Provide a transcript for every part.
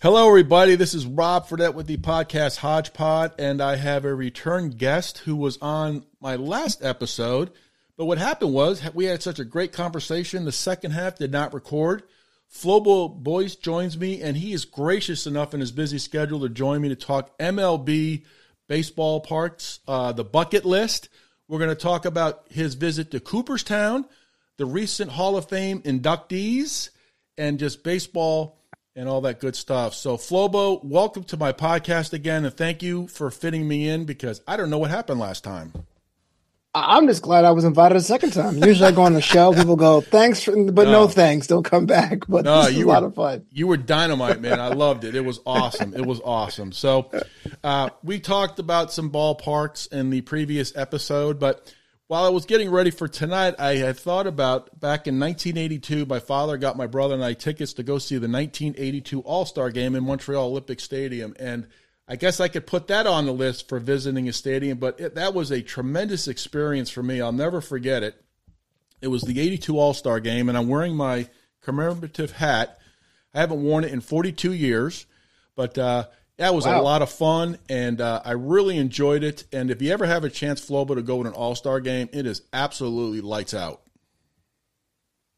Hello, everybody. This is Rob Fredette with the podcast Hodgepod, and I have a return guest who was on my last episode. But what happened was we had such a great conversation. The second half did not record. Flobo Boyce joins me, and he is gracious enough in his busy schedule to join me to talk MLB baseball parks, uh, the bucket list. We're going to talk about his visit to Cooperstown, the recent Hall of Fame inductees, and just baseball and all that good stuff. So, Flobo, welcome to my podcast again, and thank you for fitting me in because I don't know what happened last time. I'm just glad I was invited a second time. Usually I go on the show, people go, thanks, for, but no. no thanks, don't come back. But no, this you were, a lot of fun. You were dynamite, man. I loved it. It was awesome. It was awesome. So uh, we talked about some ballparks in the previous episode, but while I was getting ready for tonight, I had thought about back in 1982, my father got my brother and I tickets to go see the 1982 All Star game in Montreal Olympic Stadium. And I guess I could put that on the list for visiting a stadium, but it, that was a tremendous experience for me. I'll never forget it. It was the 82 All Star game, and I'm wearing my commemorative hat. I haven't worn it in 42 years, but uh, that was wow. a lot of fun, and uh, I really enjoyed it. And if you ever have a chance, Flobo, to go to an All Star game, it is absolutely lights out.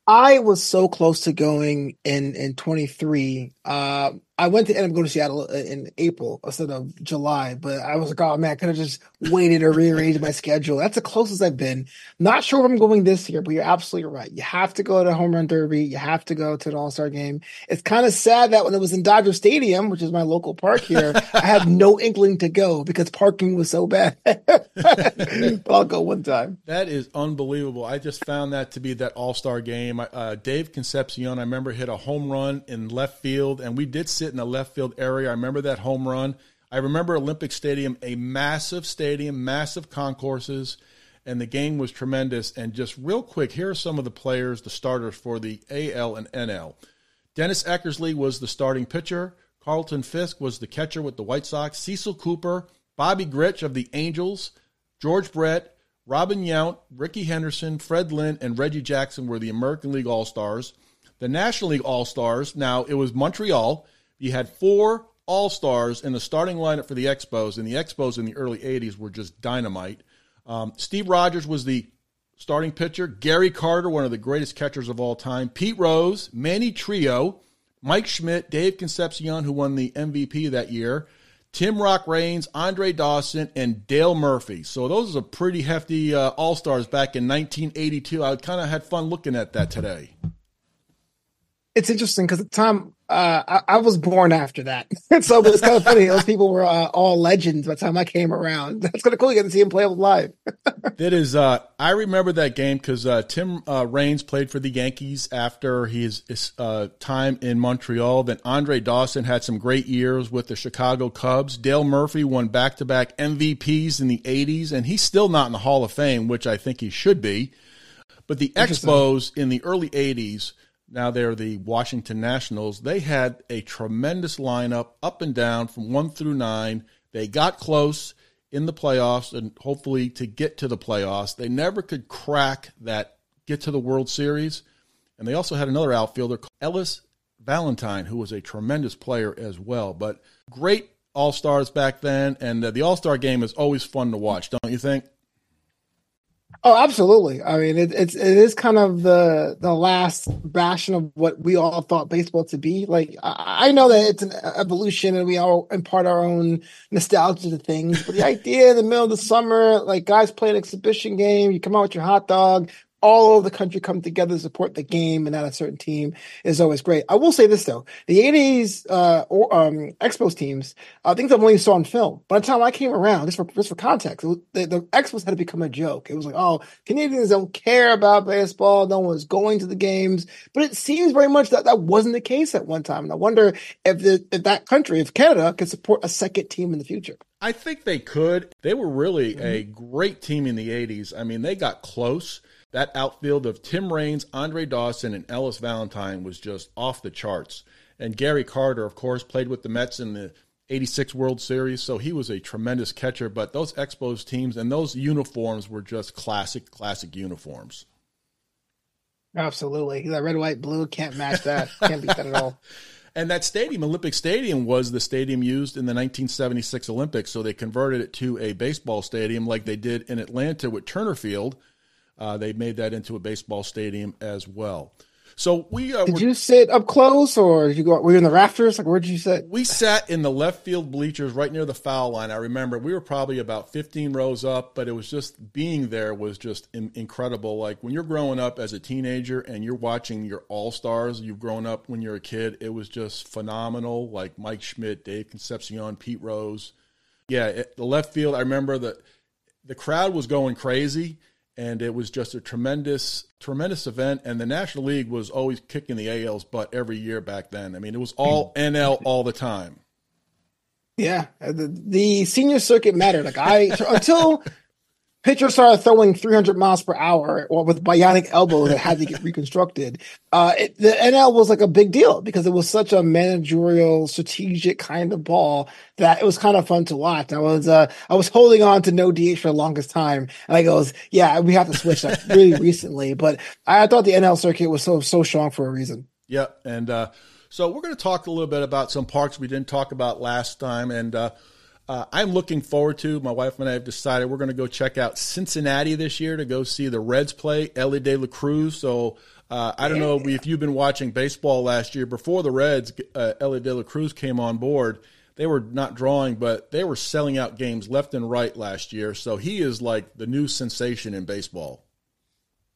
I was so close to going in in 23. Uh, I went to end up going to Seattle uh, in April instead of July, but I was like, oh man, I could have just waited or rearranged my schedule. That's the closest I've been. Not sure if I'm going this year, but you're absolutely right. You have to go to Home Run Derby. You have to go to an All Star game. It's kind of sad that when it was in Dodger Stadium, which is my local park here, I had no inkling to go because parking was so bad. but I'll go one time. That is unbelievable. I just found that to be that All Star game. Uh, Dave Concepcion, I remember hit a home run in left field, and we did in the left field area. I remember that home run. I remember Olympic Stadium, a massive stadium, massive concourses, and the game was tremendous. And just real quick, here are some of the players, the starters for the AL and NL. Dennis Eckersley was the starting pitcher. Carlton Fisk was the catcher with the White Sox. Cecil Cooper, Bobby Grich of the Angels, George Brett, Robin Yount, Rickey Henderson, Fred Lynn, and Reggie Jackson were the American League All Stars. The National League All Stars, now it was Montreal. You had four All Stars in the starting lineup for the Expos, and the Expos in the early 80s were just dynamite. Um, Steve Rogers was the starting pitcher. Gary Carter, one of the greatest catchers of all time. Pete Rose, Manny Trillo, Mike Schmidt, Dave Concepcion, who won the MVP that year. Tim Rock Raines, Andre Dawson, and Dale Murphy. So those are pretty hefty uh, all stars back in 1982. I kind of had fun looking at that today it's interesting because at the time uh, I, I, was born after that, so it's kind of funny. Those people were uh, all legends by the time I came around. That's kind of cool. You get to see him play live. that is, uh, I remember that game because uh, Tim uh, Raines played for the Yankees after his, his uh, time in Montreal. Then Andre Dawson had some great years with the Chicago Cubs. Dale Murphy won back-to-back MVPs in the '80s, and he's still not in the Hall of Fame, which I think he should be. But the Expos in the early '80s now they're the Washington Nationals. They had a tremendous lineup up and down from one through nine. They got close in the playoffs and hopefully to get to the playoffs. They never could crack that get to the World Series. And they also had another outfielder, called Ellis Valentine, who was a tremendous player as well. But great All Stars back then. And the All Star game is always fun to watch, don't you think? Oh, absolutely. I mean, it, it's it is kind of the the last bastion of what we all thought baseball to be. Like, I, I know that it's an evolution, and we all impart our own nostalgia to things. But the idea in the middle of the summer, like guys play an exhibition game, you come out with your hot dog, all over the country come together to support the game and not a certain team is always great. I will say this though, the 80s uh, or, um, Expos teams, uh, things I've only saw on film. By the time I came around, just for just for context, was, the, the Expos had to become a joke. It was like, oh, Canadians don't care about baseball. No one's going to the games. But it seems very much that that wasn't the case at one time. And I wonder if, the, if that country, if Canada, could support a second team in the future. I think they could. They were really mm-hmm. a great team in the 80s. I mean, they got close. That outfield of Tim Raines, Andre Dawson, and Ellis Valentine was just off the charts. And Gary Carter, of course, played with the Mets in the 86 World Series, so he was a tremendous catcher. But those Expos teams and those uniforms were just classic, classic uniforms. Absolutely. That red, white, blue can't match that. can't beat that at all. And that stadium, Olympic Stadium, was the stadium used in the 1976 Olympics. So they converted it to a baseball stadium like they did in Atlanta with Turner Field. Uh, they made that into a baseball stadium as well. So we uh, did you sit up close, or did you go? Were you in the rafters? Like where did you sit? We sat in the left field bleachers, right near the foul line. I remember we were probably about 15 rows up, but it was just being there was just in, incredible. Like when you're growing up as a teenager and you're watching your all stars, you've grown up when you're a kid. It was just phenomenal. Like Mike Schmidt, Dave Concepcion, Pete Rose. Yeah, it, the left field. I remember that the crowd was going crazy and it was just a tremendous, tremendous event. And the National League was always kicking the AL's butt every year back then. I mean, it was all NL all the time. Yeah, the, the senior circuit mattered. Like I until pitcher started throwing 300 miles per hour or with bionic elbow that had to get reconstructed. Uh, it, the NL was like a big deal because it was such a managerial, strategic kind of ball that it was kind of fun to watch. I was, uh, I was holding on to no DH for the longest time. And I goes, yeah, we have to switch that really recently, but I thought the NL circuit was so, so strong for a reason. Yeah. And, uh, so we're going to talk a little bit about some parks we didn't talk about last time. And, uh, I'm looking forward to. My wife and I have decided we're going to go check out Cincinnati this year to go see the Reds play Elly De La Cruz. So uh, I don't know if you've been watching baseball last year. Before the Reds, uh, Elly De La Cruz came on board. They were not drawing, but they were selling out games left and right last year. So he is like the new sensation in baseball.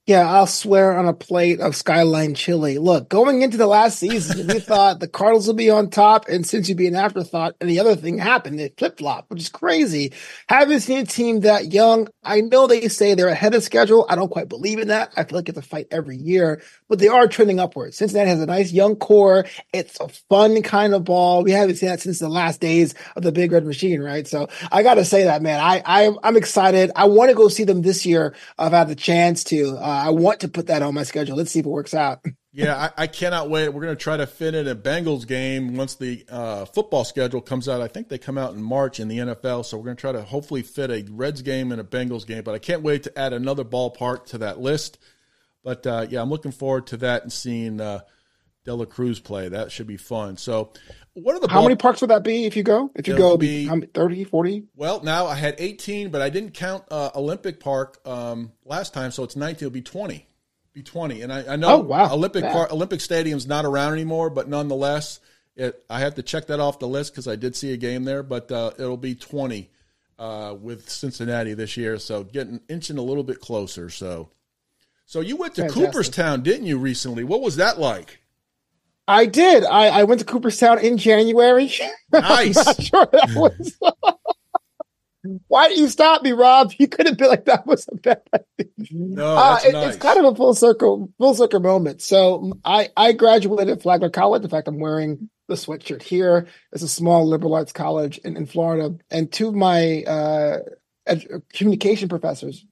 Yeah, I'll swear on a plate of Skyline chili. Look, going into the last season, we thought the Cardinals would be on top, and since you'd be an afterthought, and the other thing happened, it flip flop, which is crazy. Haven't seen a team that young. I know they say they're ahead of schedule. I don't quite believe in that. I feel like it's a fight every year, but they are trending upwards. Cincinnati has a nice young core. It's a fun kind of ball. We haven't seen that since the last days of the Big Red Machine, right? So I got to say that, man. I, I I'm excited. I want to go see them this year. I've had the chance to. Uh, I want to put that on my schedule. Let's see if it works out. yeah, I, I, cannot wait. We're going to try to fit in a Bengals game once the uh, football schedule comes out. I think they come out in March in the NFL, so we're going to try to hopefully fit a Reds game and a Bengals game. But I can't wait to add another ballpark to that list. But uh, yeah, I'm looking forward to that and seeing uh, De La Cruz play. That should be fun. So, what are the how ball- many parks would that be if you go? If you It'll go, be 30, 40? Well, now I had 18, but I didn't count uh, Olympic Park um, last time, so it's 19. It'll be 20. Be 20, and I, I know oh, wow. Olympic yeah. Park, Olympic Stadium's not around anymore, but nonetheless, it, I have to check that off the list because I did see a game there. But uh, it'll be 20 uh, with Cincinnati this year, so getting inching a little bit closer. So, so you went to Fantastic. Cooperstown, didn't you recently? What was that like? I did. I, I went to Cooperstown in January. Nice. Sure that was. Why did you stop me, Rob? You could have been like that was a bad thing. No, uh, it, nice. it's kind of a full circle, full circle moment. So I I graduated at Flagler College. In fact, I'm wearing the sweatshirt here. It's a small liberal arts college in, in Florida, and two of my uh, ed- communication professors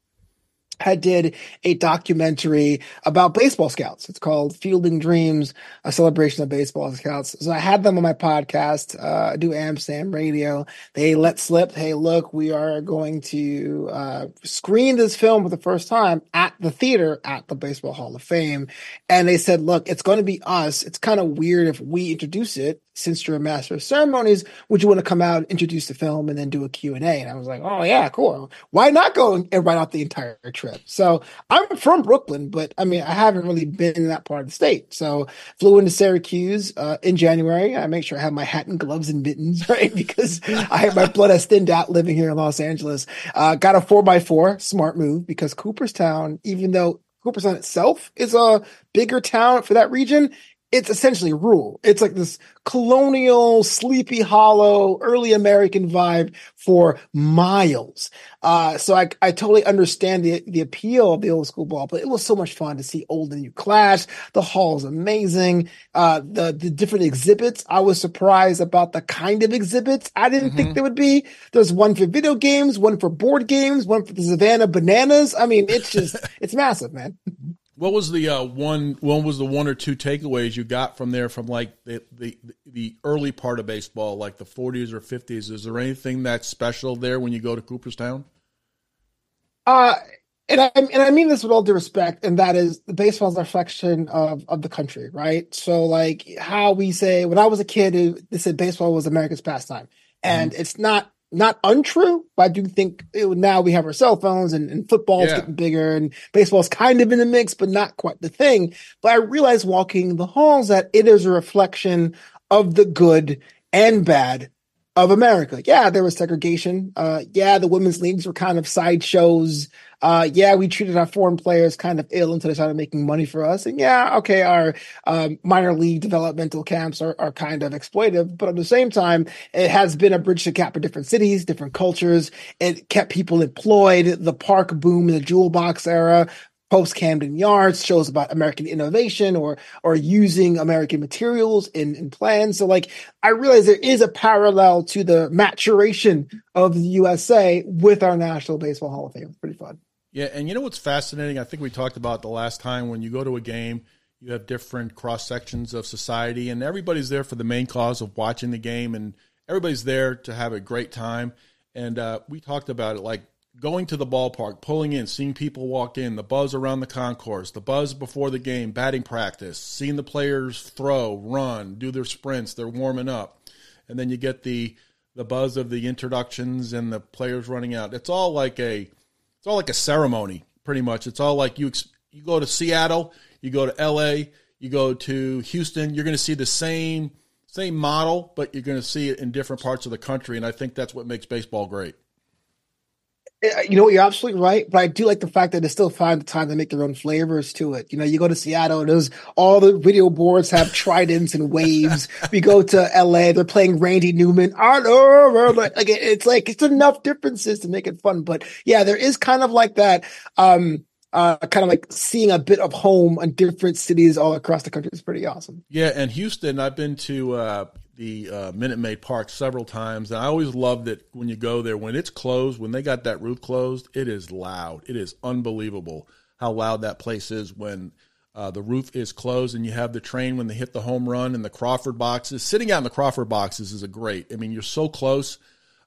had did a documentary about baseball scouts. It's called Fielding Dreams, a celebration of baseball scouts. So I had them on my podcast, uh, I do AmSam radio. They let slip, hey, look, we are going to uh, screen this film for the first time at the theater at the Baseball Hall of Fame. And they said, look, it's going to be us. It's kind of weird if we introduce it since you're a master of ceremonies, would you want to come out, introduce the film, and then do a Q&A? And I was like, oh, yeah, cool. Why not go and write out the entire trip? So I'm from Brooklyn, but I mean, I haven't really been in that part of the state. So flew into Syracuse uh, in January. I make sure I have my hat and gloves and mittens, right? Because I my blood has thinned out living here in Los Angeles. Uh, got a four by four, smart move, because Cooperstown, even though Cooperstown itself is a bigger town for that region, it's essentially rural. It's like this colonial, sleepy hollow, early American vibe for miles. Uh, so I, I totally understand the, the appeal of the old school ball, but it was so much fun to see old and new clash. The hall is amazing. Uh, the, the different exhibits. I was surprised about the kind of exhibits I didn't mm-hmm. think there would be. There's one for video games, one for board games, one for the Savannah bananas. I mean, it's just, it's massive, man. What was the uh, one? What was the one or two takeaways you got from there from like the, the the early part of baseball, like the 40s or 50s? Is there anything that's special there when you go to Cooperstown? Uh, and I and I mean this with all due respect, and that is the baseball is a reflection of of the country, right? So like how we say when I was a kid, it, they said baseball was America's pastime, and mm-hmm. it's not not untrue, but I do think it, now we have our cell phones and, and football's yeah. getting bigger and baseball's kind of in the mix, but not quite the thing. But I realized walking the halls that it is a reflection of the good and bad of America. Yeah, there was segregation. Uh, yeah, the women's leagues were kind of sideshows. Uh, yeah, we treated our foreign players kind of ill until they started making money for us. And yeah, okay, our um, minor league developmental camps are, are kind of exploitive, but at the same time, it has been a bridge to gap for different cities, different cultures. It kept people employed. The park boom the jewel box era post Camden Yards shows about American innovation or or using American materials in, in plans. So like I realize there is a parallel to the maturation of the USA with our National Baseball Hall of Fame. It's pretty fun. Yeah, and you know what's fascinating? I think we talked about the last time when you go to a game, you have different cross sections of society, and everybody's there for the main cause of watching the game, and everybody's there to have a great time. And uh, we talked about it like going to the ballpark, pulling in, seeing people walk in, the buzz around the concourse, the buzz before the game, batting practice, seeing the players throw, run, do their sprints, they're warming up. And then you get the the buzz of the introductions and the players running out. It's all like a it's all like a ceremony pretty much. It's all like you you go to Seattle, you go to LA, you go to Houston, you're going to see the same same model, but you're going to see it in different parts of the country and I think that's what makes baseball great. You know, what you're absolutely right, but I do like the fact that they still find the time to make their own flavors to it. You know, you go to Seattle, there's all the video boards have tridents and waves. we go to LA, they're playing Randy Newman. Like it's like it's enough differences to make it fun. But yeah, there is kind of like that. Um, uh, kind of like seeing a bit of home in different cities all across the country is pretty awesome. Yeah, and Houston, I've been to uh, the uh, Minute Maid Park several times, and I always loved it when you go there. When it's closed, when they got that roof closed, it is loud. It is unbelievable how loud that place is when uh, the roof is closed and you have the train when they hit the home run and the Crawford boxes. Sitting out in the Crawford boxes is a great. I mean, you're so close.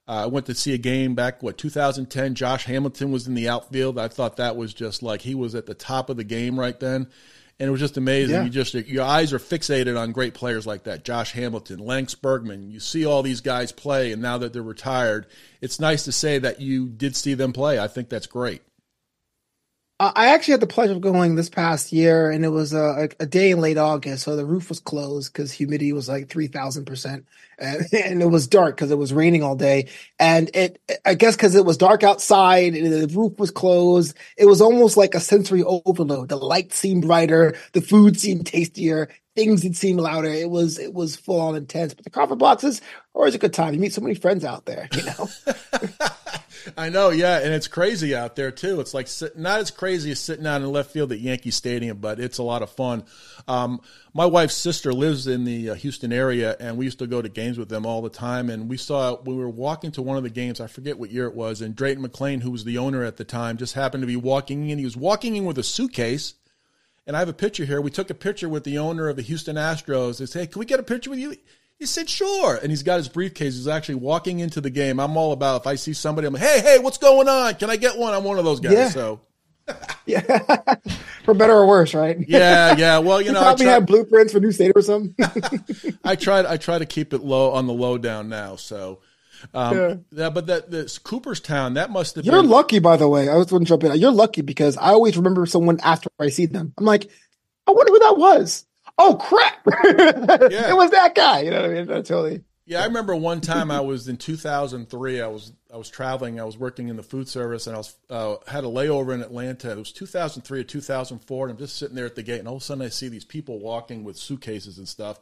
Uh, I went to see a game back, what, 2010. Josh Hamilton was in the outfield. I thought that was just like he was at the top of the game right then and it was just amazing. Yeah. You just your eyes are fixated on great players like that, Josh Hamilton, Lance Berkman. You see all these guys play, and now that they're retired, it's nice to say that you did see them play. I think that's great. I actually had the pleasure of going this past year, and it was uh, a, a day in late August, so the roof was closed because humidity was like three thousand percent, and it was dark because it was raining all day. And it, I guess, because it was dark outside and the roof was closed, it was almost like a sensory overload. The light seemed brighter, the food seemed tastier, things that seemed louder. It was it was full on intense. But the Crawford boxes always a good time. You meet so many friends out there, you know. I know, yeah, and it's crazy out there too. It's like not as crazy as sitting out in left field at Yankee Stadium, but it's a lot of fun. Um, my wife's sister lives in the uh, Houston area, and we used to go to games with them all the time. And we saw we were walking to one of the games, I forget what year it was, and Drayton McLane, who was the owner at the time, just happened to be walking in. He was walking in with a suitcase. And I have a picture here. We took a picture with the owner of the Houston Astros. They said, "Hey, can we get a picture with you?" He said, sure. And he's got his briefcase. He's actually walking into the game. I'm all about if I see somebody, I'm like, hey, hey, what's going on? Can I get one? I'm one of those guys. Yeah. So. yeah, for better or worse, right? Yeah, yeah. Well, you, you know, probably try, have blueprints for new state or something. I tried. I try to keep it low on the low down now. So, um, yeah. but that this Cooperstown, that must have. You're been... lucky, by the way. I was going to jump in. You're lucky because I always remember someone after I see them. I'm like, I wonder who that was. Oh crap! yeah. it was that guy. You know what I mean? totally. Yeah, I remember one time I was in 2003. I was I was traveling. I was working in the food service, and I was uh, had a layover in Atlanta. It was 2003 or 2004, and I'm just sitting there at the gate, and all of a sudden I see these people walking with suitcases and stuff.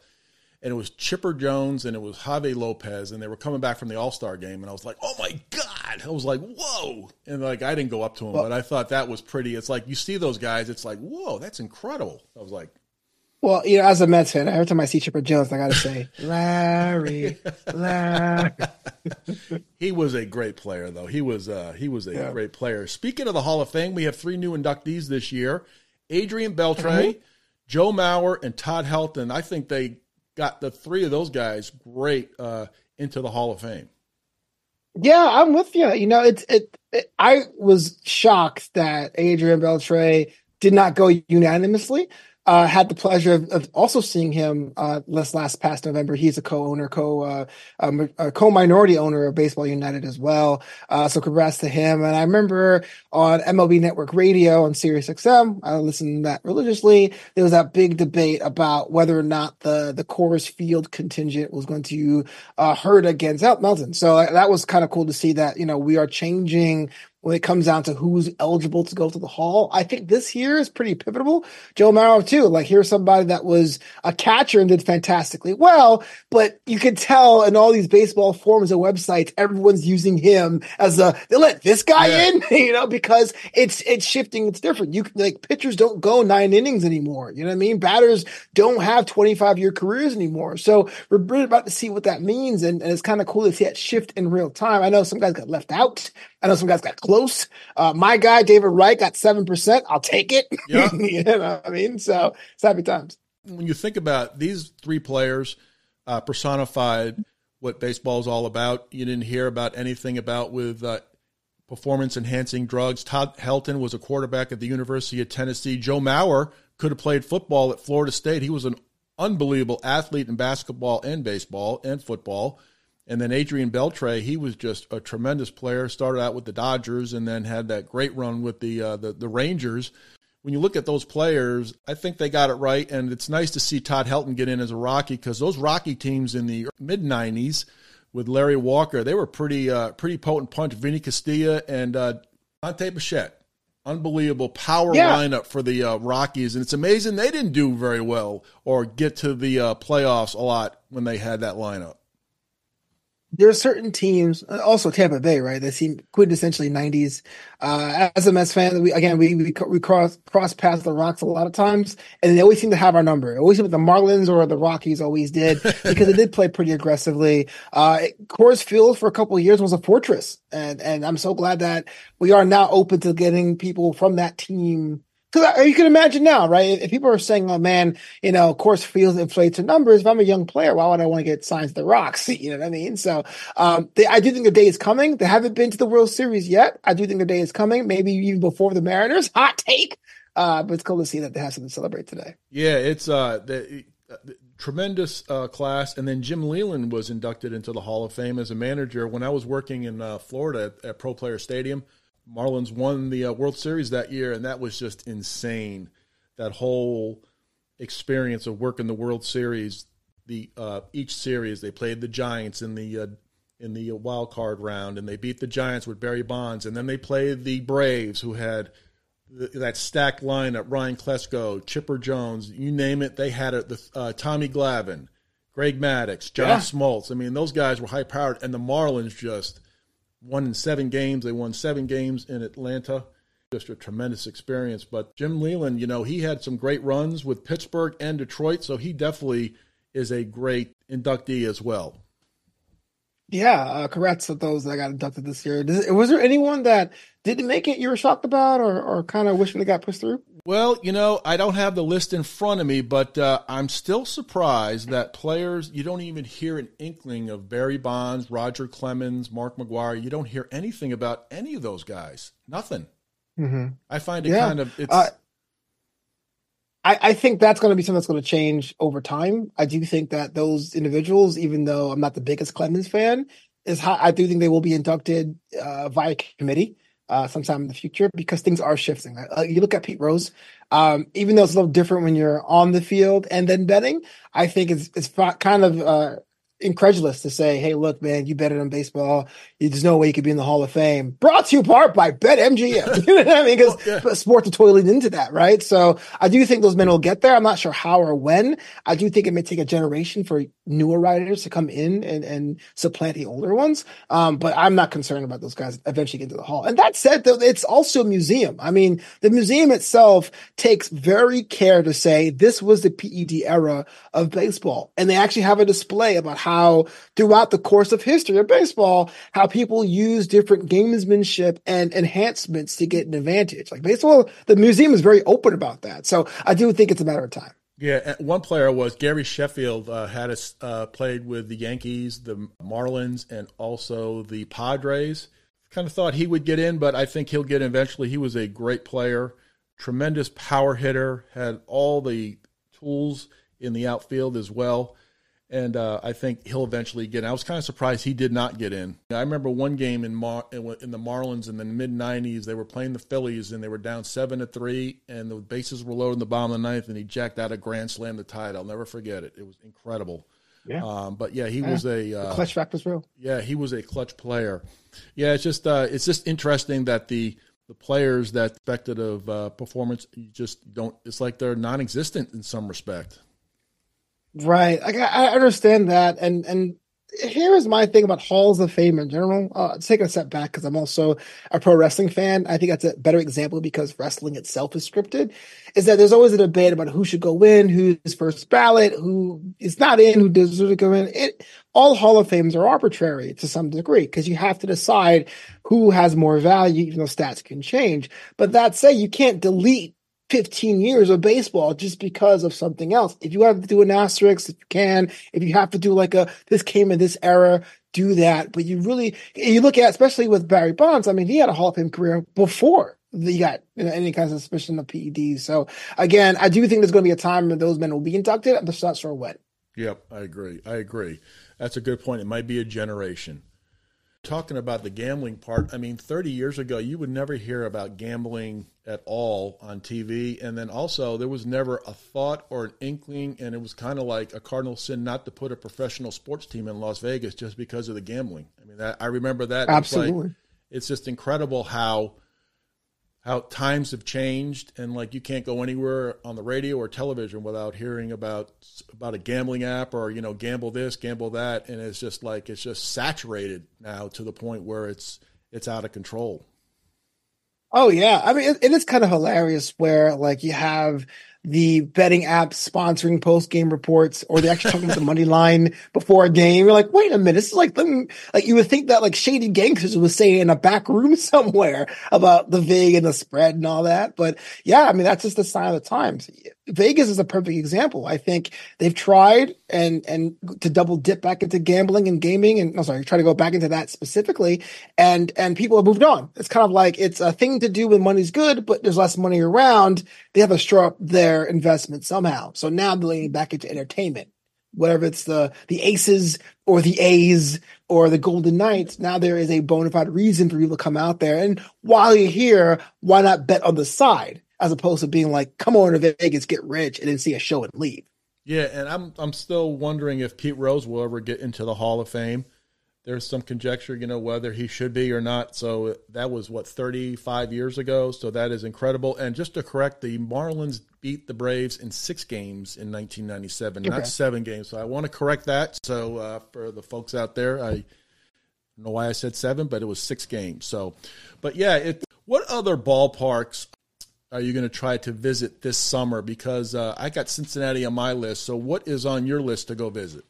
And it was Chipper Jones and it was Javy Lopez, and they were coming back from the All Star game, and I was like, "Oh my god!" I was like, "Whoa!" And like I didn't go up to him, well, but I thought that was pretty. It's like you see those guys, it's like, "Whoa, that's incredible!" I was like, well, you know, as a Mets fan, every time I see Chipper Jones, I got to say, Larry, Larry. he was a great player, though. He was uh, he was a yeah. great player. Speaking of the Hall of Fame, we have three new inductees this year: Adrian Beltre, mm-hmm. Joe Mauer, and Todd Helton. I think they got the three of those guys great uh, into the Hall of Fame. Yeah, I'm with you. You know, it's it, it. I was shocked that Adrian Beltre did not go unanimously uh, had the pleasure of, of, also seeing him uh, this last past November. He's a co-owner, co uh, um, co-minority owner of Baseball United as well. Uh, so congrats to him. And I remember on MLB Network Radio on Sirius XM, I listened to that religiously. There was that big debate about whether or not the the Coors Field contingent was going to uh, hurt against Helton. So that was kind of cool to see that you know we are changing when it comes down to who's eligible to go to the hall. I think this year is pretty pivotal. Joe Mauer too. Like here's somebody that was a catcher and did fantastically well, but you can tell in all these baseball forums and websites, everyone's using him as a they let this guy yeah. in, you know, because it's it's shifting, it's different. You like pitchers don't go nine innings anymore. You know what I mean? Batters don't have 25 year careers anymore. So we're really about to see what that means, and, and it's kind of cool to see that shift in real time. I know some guys got left out. I know some guys got close. Uh, my guy, David Wright, got 7%. I'll take it. Yeah. you know what I mean? So it's happy times. When you think about these three players uh, personified what baseball is all about, you didn't hear about anything about with uh, performance enhancing drugs. Todd Helton was a quarterback at the University of Tennessee. Joe Mauer could have played football at Florida State. He was an unbelievable athlete in basketball and baseball and football. And then Adrian Beltre, he was just a tremendous player. Started out with the Dodgers and then had that great run with the uh, the, the Rangers. When you look at those players, I think they got it right, and it's nice to see Todd Helton get in as a Rocky because those Rocky teams in the mid '90s with Larry Walker, they were pretty uh, pretty potent punch. Vinny Castilla and uh, Dante Bichette, unbelievable power yeah. lineup for the uh, Rockies, and it's amazing they didn't do very well or get to the uh, playoffs a lot when they had that lineup there are certain teams, also Tampa Bay, right? That seem quintessentially '90s. Uh, as a Mets fan, we again we we, we cross cross paths the Rocks a lot of times, and they always seem to have our number. It always seem the Marlins or the Rockies always did because they did play pretty aggressively. Uh, Coors Field for a couple of years was a fortress, and and I'm so glad that we are now open to getting people from that team because you can imagine now, right? If people are saying, "Oh man, you know, Coors Field inflates the numbers," if I'm a young player, why would I want to get signed to the Rocks? You know what I mean? So, um, they, I do think the day is coming. They haven't been to the World Series yet. I do think the day is coming. Maybe even before the Mariners. Hot take, uh, but it's cool to see that they have something to celebrate today. Yeah, it's uh, the, the tremendous uh, class. And then Jim Leyland was inducted into the Hall of Fame as a manager when I was working in uh, Florida at, at Pro Player Stadium. Marlins won the uh, World Series that year, and that was just insane. That whole experience of working the World Series, the uh, each series they played the Giants in the uh, in the wild card round, and they beat the Giants with Barry Bonds, and then they played the Braves, who had that stacked lineup: Ryan Klesko, Chipper Jones, you name it, they had it. The uh, Tommy Glavine, Greg Maddux, John yeah. Smoltz. I mean, those guys were high powered, and the Marlins just won in seven games. They won seven games in Atlanta. Just a tremendous experience. But Jim Leyland, you know, he had some great runs with Pittsburgh and Detroit, so he definitely is a great inductee as well. Yeah, uh, congrats to those that got inducted this year. was there anyone that didn't make it you were shocked about or, or kind of wishing they got pushed through? Well, you know, I don't have the list in front of me, but uh, I'm still surprised that players, you don't even hear an inkling of Barry Bonds, Roger Clemens, Mark McGwire. You don't hear anything about any of those guys. Nothing. Mm-hmm. I find it yeah. kind of, it's. Uh, I, I think that's going to be something that's going to change over time. I do think that those individuals, even though I'm not the biggest Clemens fan, is I do think they will be inducted uh, via committee uh, sometime in the future because things are shifting. Uh, you look at Pete Rose, um, even though it's a little different when you're on the field and then betting, I think it's it's kind of uh, incredulous to say, "Hey, look, man, you better than baseball. There's no way you could be in the Hall of Fame." Brought to you part by BetMGM. you know what I mean? Because well, yeah. sports are totally into that, right? So I do think those men will get there. I'm not sure how or when. I do think it may take a generation for newer writers to come in and, and supplant the older ones. Um, but I'm not concerned about those guys eventually getting to the Hall. And that said, though, it's also a museum. I mean, the museum itself takes very care to say this was the PED era of baseball, and they actually have a display about how throughout the course of history of baseball, how people use different gamesmanship and enhancements to get an advantage. Like baseball, the museum is very open about that. So I do think it's a matter of time. Yeah, one player was Gary Sheffield. Uh, had uh, played with the Yankees, the Marlins, and also the Padres. Kind of thought he would get in, but I think he'll get in eventually. He was a great player, tremendous power hitter, had all the tools in the outfield as well and uh, I think he'll eventually get. In. I was kind of surprised he did not get in. I remember one game in Mar- in the Marlins in the mid '90s. They were playing the Phillies and they were down seven to three, and the bases were loaded in the bottom of the ninth, and he jacked out a grand slam to tie it. I'll never forget it. It was incredible. Yeah. Um, but yeah, he yeah. was a uh, clutch factor's real. Yeah, he was a clutch player. Yeah, it's just uh, it's just interesting that the the players that expected of uh, performance you just don't. It's like they're non-existent in some respect. Right. I, I understand that. And, and here is my thing about halls of fame in general. Uh, take a step back because I'm also a pro wrestling fan. I think that's a better example because wrestling itself is scripted. Is that there's always a debate about who should go in, who's first ballot, who is not in, who deserves to go in. It all hall of fames are arbitrary to some degree because you have to decide who has more value, even though stats can change. But that said, you can't delete 15 years of baseball just because of something else. If you have to do an asterisk, if you can, if you have to do like a, this came in this era, do that. But you really, you look at, especially with Barry Bonds, I mean, he had a Hall of Fame career before he got any kind of suspicion of PEDs. So again, I do think there's going to be a time when those men will be inducted. I'm just not sure when. Yep, I agree. I agree. That's a good point. It might be a generation talking about the gambling part, I mean, 30 years ago, you would never hear about gambling at all on TV. And then also, there was never a thought or an inkling, and it was kind of like a cardinal sin not to put a professional sports team in Las Vegas just because of the gambling. I mean, that, I remember that. Absolutely. It's, like, it's just incredible how how times have changed and like you can't go anywhere on the radio or television without hearing about about a gambling app or you know gamble this gamble that and it's just like it's just saturated now to the point where it's it's out of control. Oh yeah. I mean it, it is kind of hilarious where like you have the betting apps sponsoring post game reports, or they actually talking about the money line before a game. You're like, wait a minute, this is like them. Like you would think that like shady gangsters would say in a back room somewhere about the vig and the spread and all that. But yeah, I mean that's just a sign of the times. Vegas is a perfect example. I think they've tried and and to double dip back into gambling and gaming and no sorry, try to go back into that specifically and and people have moved on. It's kind of like it's a thing to do when money's good, but there's less money around. They have to stir up their investment somehow. So now they're leaning back into entertainment. Whether it's the the aces or the A's or the Golden Knights, now there is a bona fide reason for people to come out there. And while you're here, why not bet on the side? As opposed to being like, come on to Vegas, get rich, and then see a show and leave. Yeah, and I'm I'm still wondering if Pete Rose will ever get into the Hall of Fame. There's some conjecture, you know, whether he should be or not. So that was what 35 years ago. So that is incredible. And just to correct, the Marlins beat the Braves in six games in 1997, okay. not seven games. So I want to correct that. So uh, for the folks out there, I don't know why I said seven, but it was six games. So, but yeah, it. What other ballparks are you going to try to visit this summer? Because uh, I got Cincinnati on my list. So, what is on your list to go visit?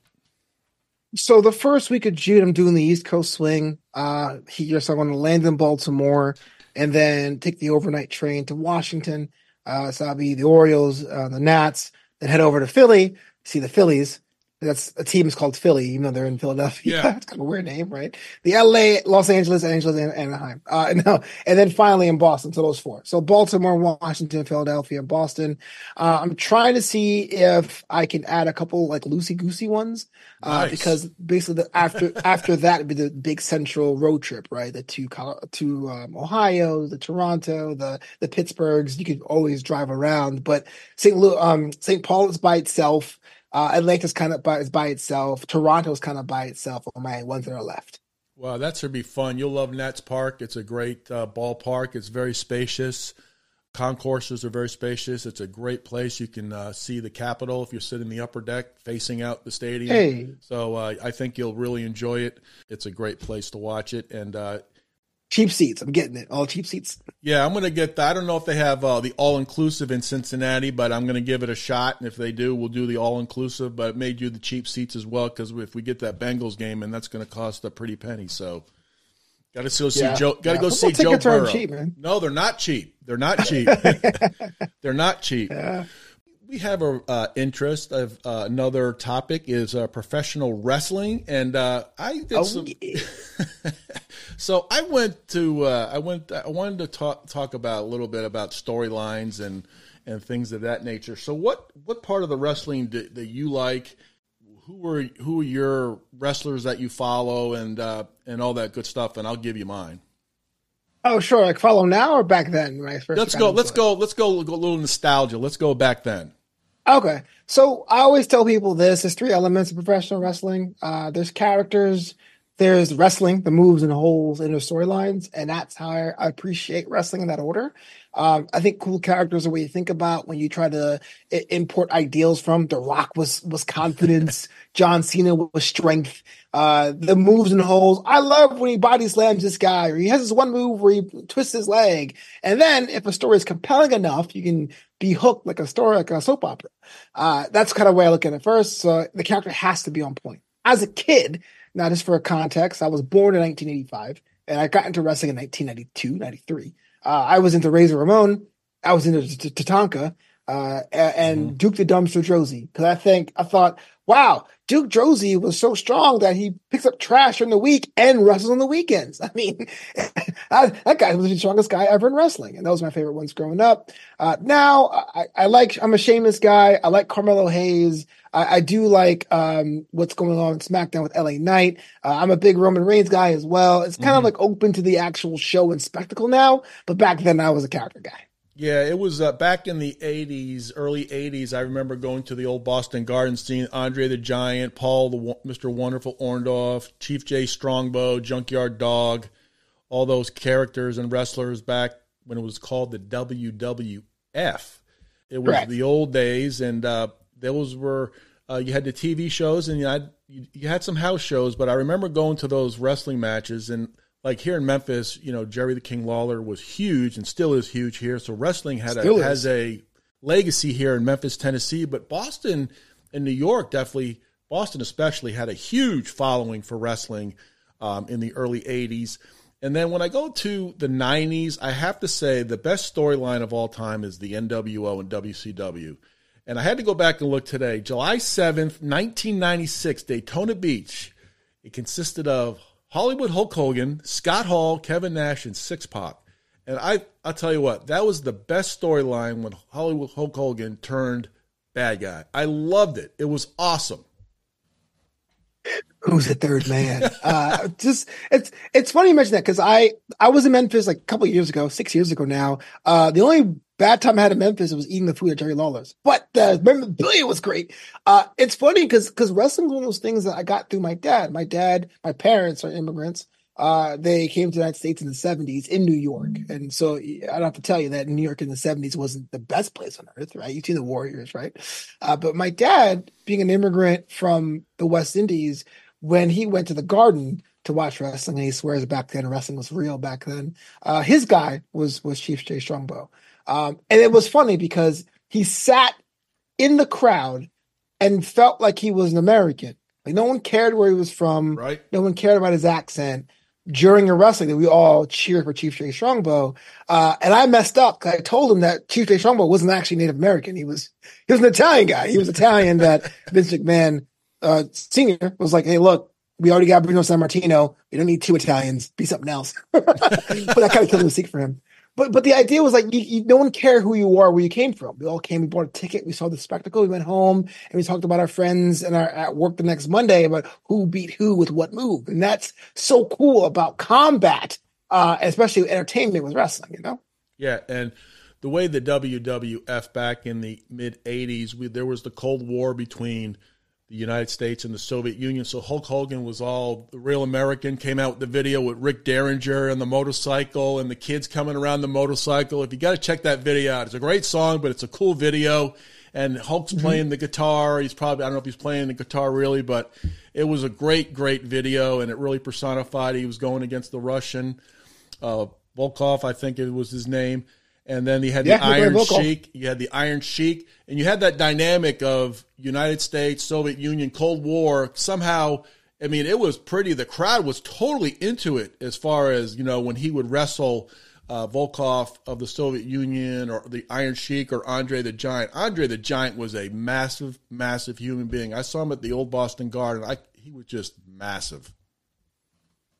So, the first week of June, I'm doing the East Coast swing. Uh, here, so I'm going to land in Baltimore and then take the overnight train to Washington. Uh, so, I'll be the Orioles, uh, the Nats, then head over to Philly, see the Phillies, that's a team is called Philly, even though they're in Philadelphia. Yeah. it's kind of a weird name, right? The LA, Los Angeles, Angeles, and Anaheim. Uh, no, and then finally in Boston. So those four. So Baltimore, Washington, Philadelphia, Boston. Uh, I'm trying to see if I can add a couple like loosey goosey ones, uh, nice. because basically the, after after that would be the big central road trip, right? The two to um, Ohio, the Toronto, the the Pittsburghs. You could always drive around, but St. Louis, um, St. Paul is by itself. Uh, Atlanta's kind of by, is by itself. Toronto's kind of by itself on my ones that are left. Well, that's gonna be fun. You'll love Nats Park. It's a great uh, ballpark. It's very spacious. Concourses are very spacious. It's a great place. You can uh, see the Capitol if you're sitting in the upper deck facing out the stadium. Hey. So uh, I think you'll really enjoy it. It's a great place to watch it, and uh, cheap seats. I'm getting it. All cheap seats. Yeah, I'm going to get that. I don't know if they have uh, the all inclusive in Cincinnati, but I'm going to give it a shot. And if they do, we'll do the all inclusive. But it may do the cheap seats as well because if we get that Bengals game, and that's going to cost a pretty penny. So. Got to go see yeah. Joe. Got to yeah. go see Joe Burrow. Cheap, no, they're not cheap. They're not cheap. they're not cheap. Yeah. We have a uh, interest of uh, another topic is uh, professional wrestling, and uh, I did oh, some. Yeah. so I went to uh, I went I wanted to talk talk about a little bit about storylines and and things of that nature. So what what part of the wrestling do, that you like? Who are who are your wrestlers that you follow and uh, and all that good stuff? And I'll give you mine. Oh, sure. Like follow now or back then? When I first let's go. Let's go. Let's go. A little nostalgia. Let's go back then. Okay. So I always tell people this: there's three elements of professional wrestling. Uh, there's characters, there's wrestling, the moves and holes in the storylines, and that's how I, appreciate wrestling in that order. Um, I think cool characters are what you think about when you try to I- import ideals from. The Rock was was confidence. John Cena was strength. Uh, the moves and holes. I love when he body slams this guy, or he has this one move where he twists his leg. And then, if a story is compelling enough, you can be hooked like a story, like a soap opera. Uh, that's kind of way I look at it first. So the character has to be on point. As a kid, now, just for a context, I was born in 1985 and I got into wrestling in 1992, 93. Uh, I was into Razor Ramon. I was into Tatanka uh, and mm-hmm. Duke the Dumpster Droese because I think I thought, wow, Duke Droese was so strong that he picks up trash in the week and wrestles on the weekends. I mean, I, that guy was the strongest guy ever in wrestling, and that was my favorite ones growing up. Uh, now I, I, like I'm a Sheamus guy. I like Carmelo Hayes. I, I do like um, what's going on in SmackDown with LA Knight. Uh, I'm a big Roman Reigns guy as well. It's kind mm-hmm. of like open to the actual show and spectacle now, but back then I was a character guy. Yeah, it was uh, back in the 80s, early 80s. I remember going to the old Boston Garden scene. Andre the Giant, Paul, the Mr. Wonderful Orndorff, Chief Jay Strongbow, Junkyard Dog, all those characters and wrestlers back when it was called the WWF. It was Correct. the old days, and uh, those were uh, you had the TV shows and you had you had some house shows, but I remember going to those wrestling matches and like here in Memphis, you know, Jerry the King Lawler was huge and still is huge here. So wrestling had a, has a legacy here in Memphis, Tennessee, but Boston and New York definitely, Boston especially, had a huge following for wrestling um, in the early '80s. And then when I go to the 90s, I have to say the best storyline of all time is the NWO and WCW. And I had to go back and look today. July 7th, 1996, Daytona Beach. It consisted of Hollywood Hulk Hogan, Scott Hall, Kevin Nash, and Six Pac. And I, I'll tell you what, that was the best storyline when Hollywood Hulk Hogan turned bad guy. I loved it. It was awesome. Who's the third man? uh, just it's it's funny you mention that because I I was in Memphis like a couple years ago, six years ago now. Uh, the only bad time I had in Memphis was eating the food at Jerry Lawler's, but the memorabilia was great. Uh, it's funny because because wrestling one of those things that I got through my dad. My dad, my parents are immigrants. Uh, they came to the United States in the 70s in New York. And so I don't have to tell you that New York in the 70s wasn't the best place on earth, right? You see the Warriors, right? Uh, but my dad, being an immigrant from the West Indies, when he went to the garden to watch wrestling, and he swears back then wrestling was real back then, uh, his guy was, was Chief Jay Strongbow. Um, and it was funny because he sat in the crowd and felt like he was an American. Like no one cared where he was from. Right. No one cared about his accent. During a wrestling, that we all cheered for Chief Jay Strongbow, uh, and I messed up because I told him that Chief Jay Strongbow wasn't actually Native American. He was he was an Italian guy. He was Italian. that Vince McMahon uh, Senior was like, "Hey, look, we already got Bruno Sammartino. We don't need two Italians. Be something else." but that kind of killed the secret for him. But but the idea was like you, you, no one cared who you are, where you came from. We all came, we bought a ticket, we saw the spectacle, we went home, and we talked about our friends and our at work the next Monday about who beat who with what move, and that's so cool about combat, uh, especially entertainment with wrestling. You know? Yeah, and the way the WWF back in the mid '80s, we, there was the Cold War between the United States and the Soviet Union. So Hulk Hogan was all the real American. Came out with the video with Rick Derringer and the motorcycle and the kids coming around the motorcycle. If you got to check that video out, it's a great song, but it's a cool video. And Hulk's mm-hmm. playing the guitar. He's probably I don't know if he's playing the guitar really, but it was a great, great video, and it really personified. He was going against the Russian uh, Volkoff, I think it was his name and then you had the yeah, Iron Sheik. You had the Iron Sheik, and you had that dynamic of United States, Soviet Union, Cold War. Somehow, I mean, it was pretty. The crowd was totally into it as far as you know when he would wrestle uh, Volkoff of the Soviet Union or the Iron Sheik or Andre the Giant. Andre the Giant was a massive, massive human being. I saw him at the old Boston Garden. I, he was just massive.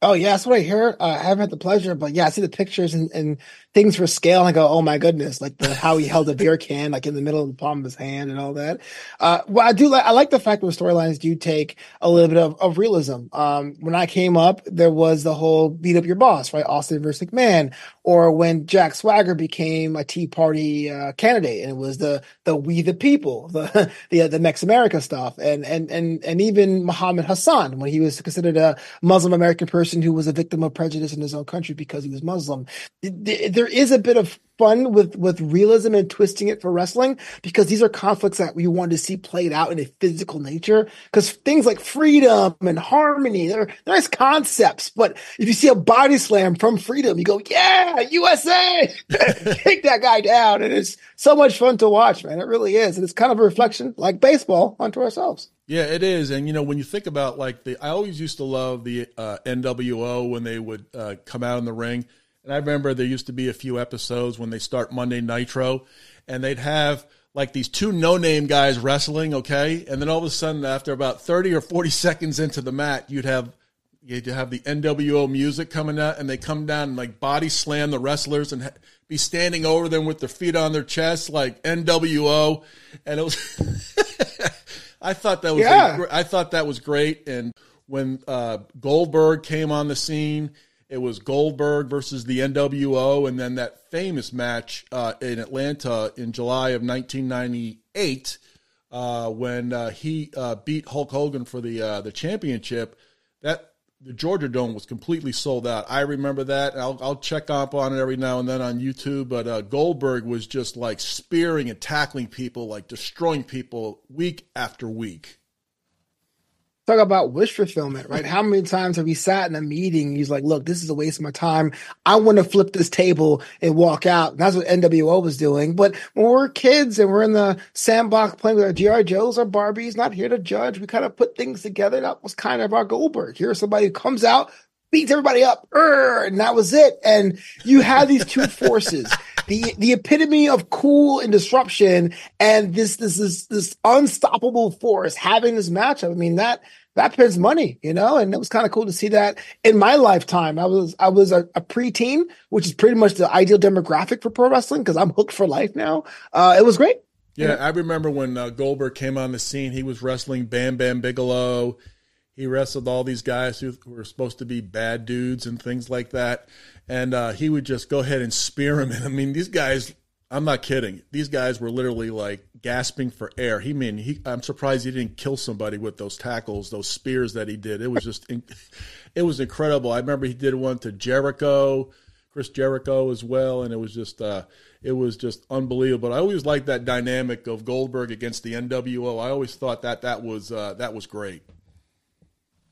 Oh yeah, that's what I hear. Uh, I haven't had the pleasure, but yeah, I see the pictures and, and things for scale, and I go, "Oh my goodness!" Like the how he held a beer can like in the middle of the palm of his hand and all that. Uh, well, I do like I like the fact that the storylines do take a little bit of, of realism. Um, when I came up, there was the whole beat up your boss, right? Austin versus McMahon, or when Jack Swagger became a Tea Party uh, candidate, and it was the the We the People, the the the Mex America stuff, and and and and even Muhammad Hassan when he was considered a Muslim American person person who was a victim of prejudice in his own country because he was Muslim. There is a bit of fun with with realism and twisting it for wrestling because these are conflicts that we want to see played out in a physical nature. Because things like freedom and harmony, they're, they're nice concepts. But if you see a body slam from freedom, you go, "Yeah, USA, take that guy down!" And it's so much fun to watch, man. It really is, and it's kind of a reflection, like baseball, onto ourselves. Yeah, it is, and you know when you think about like the, I always used to love the uh, NWO when they would uh, come out in the ring, and I remember there used to be a few episodes when they start Monday Nitro, and they'd have like these two no-name guys wrestling, okay, and then all of a sudden after about thirty or forty seconds into the mat, you'd have you'd have the NWO music coming out, and they come down and like body slam the wrestlers and. Ha- be standing over them with their feet on their chest like NWO, and it was I thought that was yeah. a, I thought that was great. And when uh, Goldberg came on the scene, it was Goldberg versus the NWO, and then that famous match uh, in Atlanta in July of 1998 uh, when uh, he uh, beat Hulk Hogan for the uh, the championship. That the Georgia Dome was completely sold out. I remember that. I'll, I'll check up on it every now and then on YouTube. But uh, Goldberg was just like spearing and tackling people, like destroying people week after week talk about wish fulfillment, right? How many times have we sat in a meeting? He's like, look, this is a waste of my time. I want to flip this table and walk out. And that's what NWO was doing. But when we're kids and we're in the sandbox playing with our GI Joes or Barbies, not here to judge. We kind of put things together. That was kind of our Goldberg. Here's somebody who comes out, beats everybody up, and that was it. And you had these two forces. the the epitome of cool and disruption and this this this this unstoppable force having this matchup. I mean that that pays money, you know, and it was kind of cool to see that in my lifetime. I was I was a, a preteen, which is pretty much the ideal demographic for pro wrestling because I'm hooked for life now. Uh, it was great. Yeah, I remember when uh, Goldberg came on the scene. He was wrestling Bam Bam Bigelow. He wrestled all these guys who were supposed to be bad dudes and things like that, and uh, he would just go ahead and spear them. And I mean, these guys I'm not kidding. These guys were literally like gasping for air. He mean he. I'm surprised he didn't kill somebody with those tackles, those spears that he did. It was just, it was incredible. I remember he did one to Jericho, Chris Jericho as well, and it was just, uh, it was just unbelievable. I always liked that dynamic of Goldberg against the NWO. I always thought that that was uh, that was great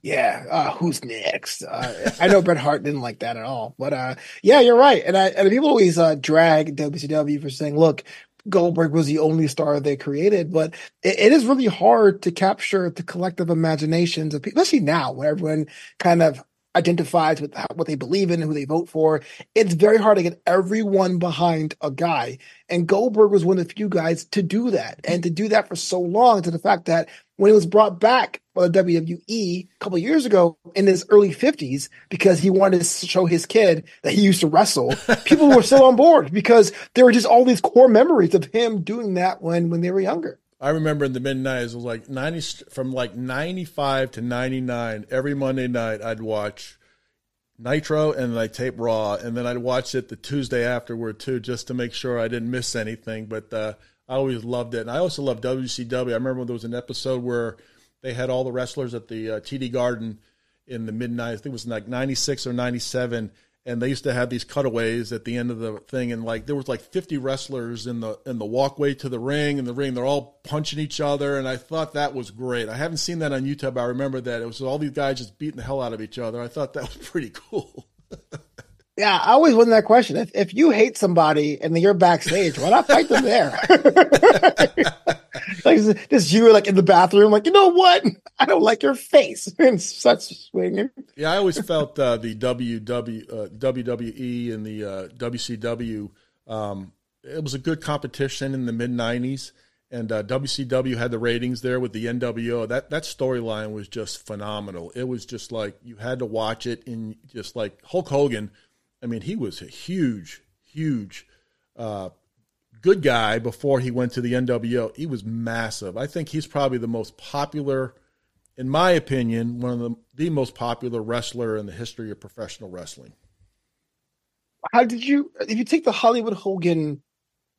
yeah, uh, who's next? Uh, I know Bret Hart didn't like that at all, but uh, yeah, you're right. And, I, and people always uh, drag WCW for saying, "Look, Goldberg was the only star they created," but it, it is really hard to capture the collective imaginations of people, especially now, when everyone kind of identifies with what they believe in and who they vote for. It's very hard to get everyone behind a guy. And Goldberg was one of the few guys to do that and to do that for so long to the fact that when he was brought back by the WWE a couple years ago in his early 50s because he wanted to show his kid that he used to wrestle, people were still on board because there were just all these core memories of him doing that when when they were younger. I remember in the mid nineties, it was like ninety from like ninety five to ninety nine. Every Monday night, I'd watch Nitro and I tape Raw, and then I'd watch it the Tuesday afterward too, just to make sure I didn't miss anything. But uh, I always loved it, and I also loved WCW. I remember there was an episode where they had all the wrestlers at the uh, TD Garden in the mid '90s. I think it was like '96 or '97, and they used to have these cutaways at the end of the thing, and like there was like 50 wrestlers in the in the walkway to the ring, and the ring they're all punching each other, and I thought that was great. I haven't seen that on YouTube. I remember that it was all these guys just beating the hell out of each other. I thought that was pretty cool. Yeah, I always wonder that question. If if you hate somebody and you're backstage, why not fight them there? like just you were like in the bathroom, like you know what? I don't like your face, and such swinging. Yeah, I always felt uh, the WW, uh, WWE and the uh, WCW. Um, it was a good competition in the mid '90s, and uh, WCW had the ratings there with the NWO. That that storyline was just phenomenal. It was just like you had to watch it, and just like Hulk Hogan. I mean, he was a huge, huge uh, good guy before he went to the NWO. He was massive. I think he's probably the most popular, in my opinion, one of the the most popular wrestler in the history of professional wrestling. How did you, if you take the Hollywood Hogan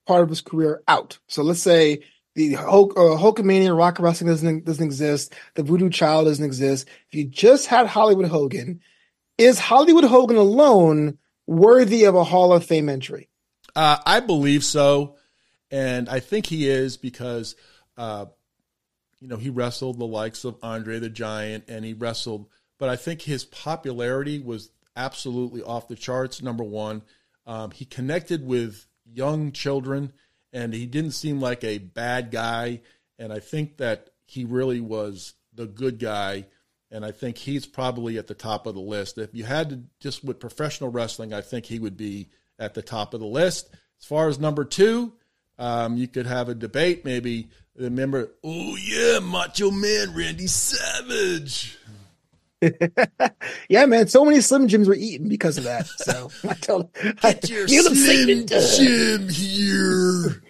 part of his career out? So let's say the Hulk, uh, Hulkamania, Rock Wrestling doesn't doesn't exist. The Voodoo Child doesn't exist. If you just had Hollywood Hogan, is Hollywood Hogan alone worthy of a Hall of Fame entry? Uh, I believe so, and I think he is because, uh, you know, he wrestled the likes of Andre the Giant, and he wrestled. But I think his popularity was absolutely off the charts. Number one, um, he connected with young children and he didn't seem like a bad guy. And I think that he really was the good guy. And I think he's probably at the top of the list. If you had to just with professional wrestling, I think he would be at the top of the list. As far as number two, um, you could have a debate. Maybe remember, oh yeah, Macho Man Randy Savage. yeah, man. So many Slim Jims were eaten because of that. So I tell Get your Slim Jim here.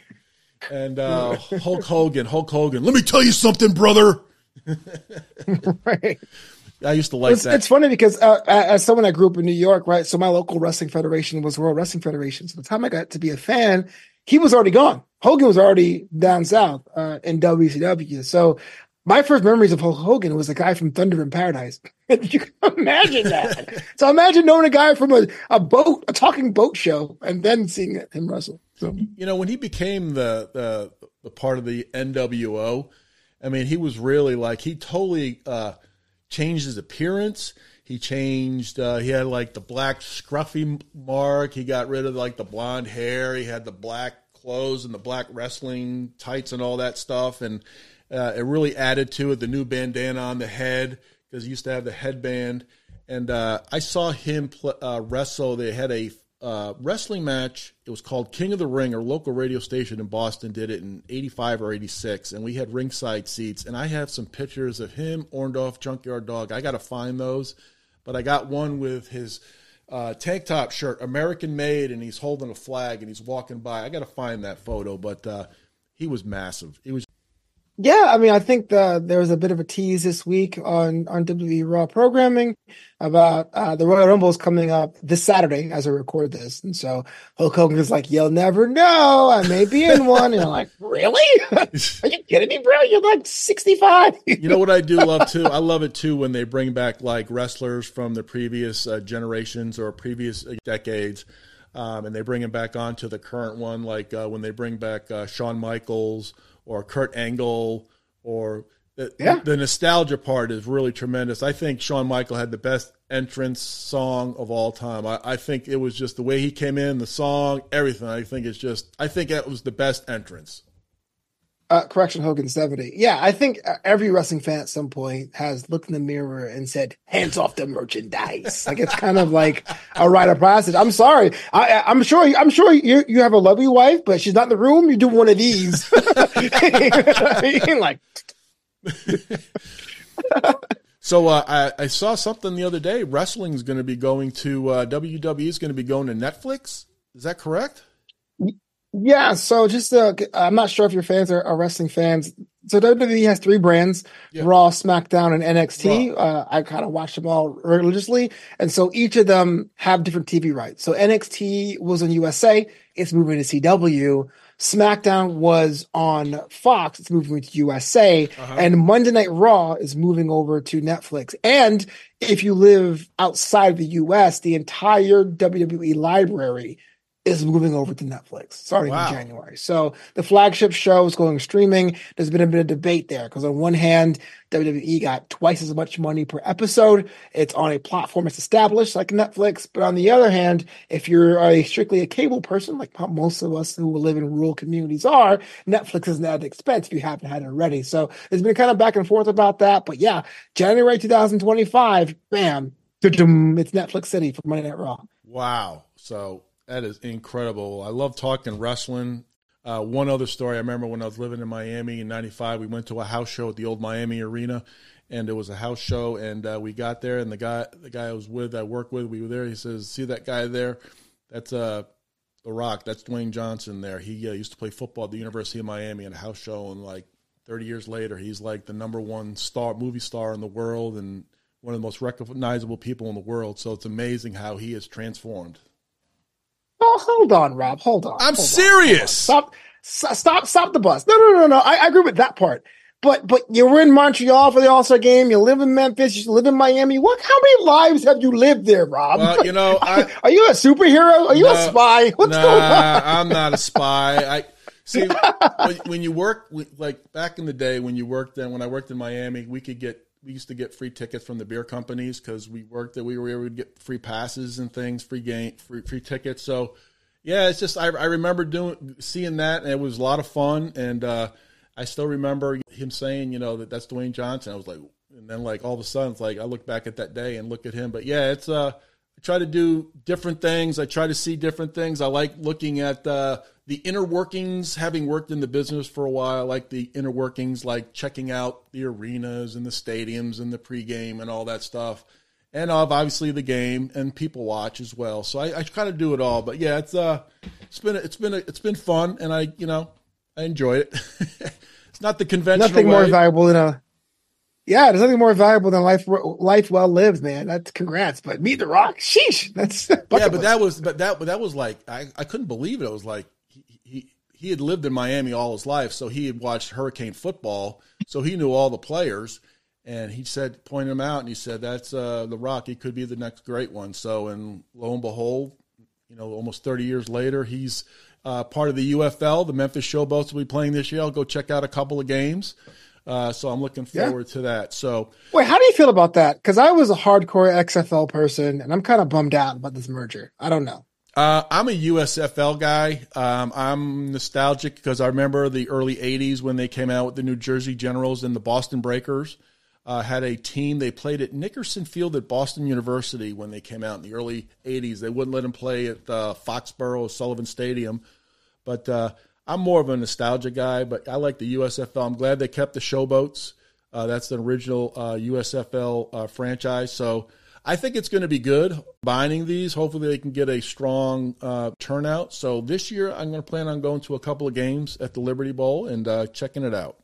And uh, Hulk Hogan, Hulk Hogan. Let me tell you something, brother. right. I used to like it's, that. It's funny because uh, as someone that grew up in New York, right? So my local wrestling federation was World Wrestling Federation. So the time I got to be a fan, he was already gone. Hogan was already down south uh, in WCW. So my first memories of Hulk Hogan was a guy from Thunder in Paradise. you can imagine that. so imagine knowing a guy from a, a boat, a talking boat show, and then seeing him wrestle. So you know, when he became the the, the part of the NWO, I mean, he was really like he totally uh, changed his appearance. He changed. Uh, he had like the black scruffy mark. He got rid of like the blonde hair. He had the black clothes and the black wrestling tights and all that stuff. And uh, it really added to it the new bandana on the head because he used to have the headband. And uh, I saw him pl- uh, wrestle. They had a uh, wrestling match. It was called King of the Ring. Our local radio station in Boston did it in '85 or '86, and we had ringside seats. And I have some pictures of him, Orndorff, Junkyard Dog. I got to find those, but I got one with his uh, tank top shirt, American made, and he's holding a flag and he's walking by. I got to find that photo, but uh, he was massive. He was yeah, I mean, I think the, there was a bit of a tease this week on on WWE Raw programming about uh, the Royal Rumble is coming up this Saturday as I record this, and so Hulk Hogan is like, "You'll never know, I may be in one," and I'm like, "Really? Are you kidding me, bro? You're like 65." you know what I do love too? I love it too when they bring back like wrestlers from the previous uh, generations or previous uh, decades. Um, and they bring him back onto the current one, like uh, when they bring back uh, Shawn Michaels or Kurt Angle or the, yeah. the, nostalgia part is really tremendous. I think Shawn Michael had the best entrance song of all time. I, I, think it was just the way he came in, the song, everything. I think it's just, I think it was the best entrance. Uh, correction, Hogan 70. Yeah, I think every wrestling fan at some point has looked in the mirror and said, hands off the merchandise. like it's kind of like a rite of passage. I'm sorry. I, am sure, I'm sure you, you have a lovely wife, but she's not in the room. You do one of these. like, so uh, I, I, saw something the other day. Wrestling is going to be going to uh, WWE is going to be going to Netflix. Is that correct? Yeah, so just uh, I'm not sure if your fans are, are wrestling fans. So WWE has three brands: yeah. Raw, SmackDown, and NXT. Uh, I kind of watch them all religiously, and so each of them have different TV rights. So NXT was on USA; it's moving to CW. SmackDown was on Fox; it's moving to USA, uh-huh. and Monday Night Raw is moving over to Netflix. And if you live outside of the US, the entire WWE library is moving over to Netflix starting wow. in January. So the flagship show is going streaming. There's been a bit of debate there because on one hand, WWE got twice as much money per episode. It's on a platform that's established like Netflix. But on the other hand, if you're a strictly a cable person, like most of us who live in rural communities are, Netflix isn't at the expense if you haven't had it already. So there's been kind of back and forth about that. But yeah, January 2025, bam, it's Netflix City for Monday Night Raw. Wow. So that is incredible. I love talking wrestling. Uh, one other story I remember when I was living in Miami in '95, we went to a house show at the old Miami Arena, and it was a house show. And uh, we got there, and the guy, the guy I was with, I worked with, we were there. He says, "See that guy there? That's uh, the Rock. That's Dwayne Johnson. There, he uh, used to play football at the University of Miami in a house show, and like 30 years later, he's like the number one star, movie star in the world, and one of the most recognizable people in the world. So it's amazing how he has transformed." Oh, hold on, Rob. Hold on. I'm hold serious. On, stop, stop, stop the bus. No, no, no, no. I, I, agree with that part. But, but you were in Montreal for the All Star game. You live in Memphis. You live in Miami. What? How many lives have you lived there, Rob? Well, you know, I, are you a superhero? Are you no, a spy? What's nah, going on? I'm not a spy. I see when, when you work like back in the day when you worked then when I worked in Miami, we could get we used to get free tickets from the beer companies because we worked that we were able to get free passes and things, free game, free free tickets. So yeah, it's just I, I remember doing seeing that and it was a lot of fun and uh, I still remember him saying you know that that's Dwayne Johnson. I was like, and then like all of a sudden it's like I look back at that day and look at him. But yeah, it's uh I try to do different things. I try to see different things. I like looking at uh, the inner workings, having worked in the business for a while. I like the inner workings, like checking out the arenas and the stadiums and the pregame and all that stuff. And of obviously the game and people watch as well. So I, I kind of do it all. But yeah, it's uh, it's been it's been it's been fun, and I you know I enjoy it. it's not the conventional. Nothing way. more valuable than a yeah, there's nothing more valuable than life life well lived, man. That's congrats. But meet the rock, sheesh. That's yeah, but that was but that but that was like I, I couldn't believe it. It was like he, he he had lived in Miami all his life, so he had watched Hurricane football, so he knew all the players. And he said, pointed him out, and he said, "That's uh, the Rock. He could be the next great one." So, and lo and behold, you know, almost 30 years later, he's uh, part of the UFL. The Memphis Showboats will be playing this year. I'll go check out a couple of games. Uh, so I'm looking forward yeah. to that. So wait, how do you feel about that? Because I was a hardcore XFL person, and I'm kind of bummed out about this merger. I don't know. Uh, I'm a USFL guy. Um, I'm nostalgic because I remember the early '80s when they came out with the New Jersey Generals and the Boston Breakers. Uh, had a team. They played at Nickerson Field at Boston University when they came out in the early '80s. They wouldn't let them play at uh, Foxborough Sullivan Stadium, but uh, I'm more of a nostalgia guy, but I like the USFL. I'm glad they kept the Showboats. Uh, that's the original uh, USFL uh, franchise. So I think it's going to be good binding these. Hopefully, they can get a strong uh, turnout. So this year, I'm going to plan on going to a couple of games at the Liberty Bowl and uh, checking it out.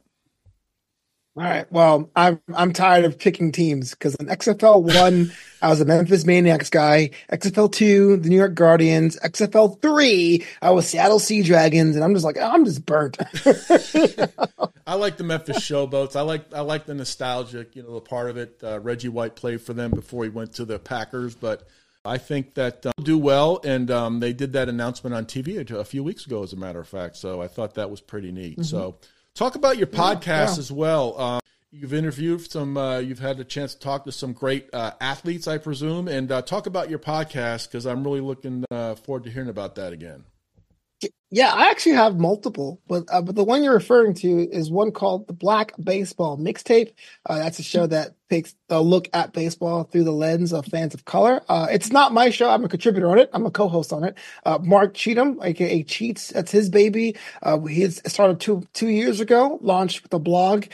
All right. Well, I'm I'm tired of picking teams because in XFL one, I was a Memphis Maniax guy. XFL two, the New York Guardians. XFL three, I was Seattle Sea Dragons, and I'm just like, I'm just burnt. I like the Memphis Showboats. I like I like the nostalgic, you know, the part of it. Uh, Reggie White played for them before he went to the Packers, but I think that uh, do well, and um, they did that announcement on TV a few weeks ago, as a matter of fact. So I thought that was pretty neat. Mm-hmm. So Talk about your podcast yeah, yeah. as well. Um, you've interviewed some. Uh, you've had a chance to talk to some great uh, athletes, I presume, and uh, talk about your podcast because I'm really looking uh, forward to hearing about that again. Yeah, I actually have multiple, but uh, but the one you're referring to is one called the Black Baseball Mixtape. Uh, that's a show that takes a look at baseball through the lens of fans of color. Uh, it's not my show. I'm a contributor on it. I'm a co-host on it. Uh, Mark Cheatham, aka Cheats, that's his baby. Uh, he started two two years ago, launched with a blog,